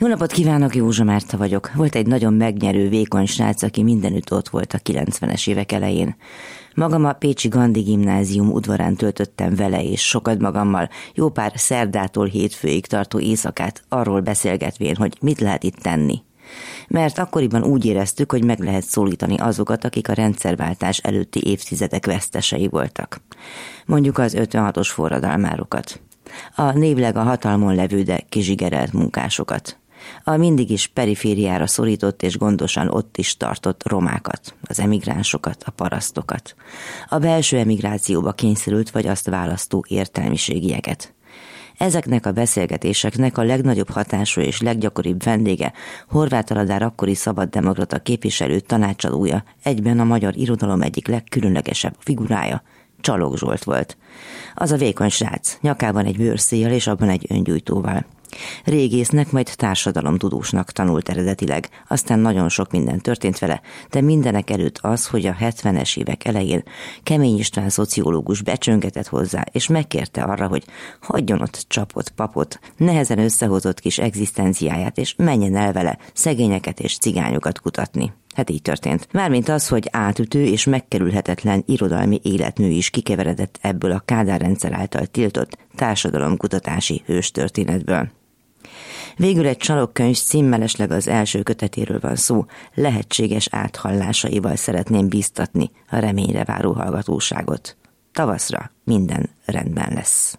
Jó napot kívánok, Józsa Márta vagyok. Volt egy nagyon megnyerő, vékony srác, aki mindenütt ott volt a 90-es évek elején. Magam a Pécsi Gandhi gimnázium udvarán töltöttem vele, és sokat magammal, jó pár szerdától hétfőig tartó éjszakát arról beszélgetvén, hogy mit lehet itt tenni. Mert akkoriban úgy éreztük, hogy meg lehet szólítani azokat, akik a rendszerváltás előtti évtizedek vesztesei voltak. Mondjuk az 56-os forradalmárokat. A névleg a hatalmon levő, de kizsigerelt munkásokat a mindig is perifériára szorított és gondosan ott is tartott romákat, az emigránsokat, a parasztokat, a belső emigrációba kényszerült vagy azt választó értelmiségieket. Ezeknek a beszélgetéseknek a legnagyobb hatású és leggyakoribb vendége Horváth Aladár akkori szabaddemokrata képviselő tanácsadója, egyben a magyar irodalom egyik legkülönlegesebb figurája, Csalók Zsolt volt. Az a vékony srác, nyakában egy bőrszéjjel és abban egy öngyújtóval. Régésznek, majd társadalomtudósnak tanult eredetileg, aztán nagyon sok minden történt vele, de mindenek előtt az, hogy a 70-es évek elején Kemény István szociológus becsöngetett hozzá, és megkérte arra, hogy hagyjon ott csapott papot, nehezen összehozott kis egzisztenciáját, és menjen el vele szegényeket és cigányokat kutatni. Hát így történt. Mármint az, hogy átütő és megkerülhetetlen irodalmi életmű is kikeveredett ebből a Kádár rendszer által tiltott társadalomkutatási hőstörténetből. Végül egy csalokkönyv címmelesleg az első kötetéről van szó, lehetséges áthallásaival szeretném biztatni a reményre váró hallgatóságot. Tavaszra minden rendben lesz.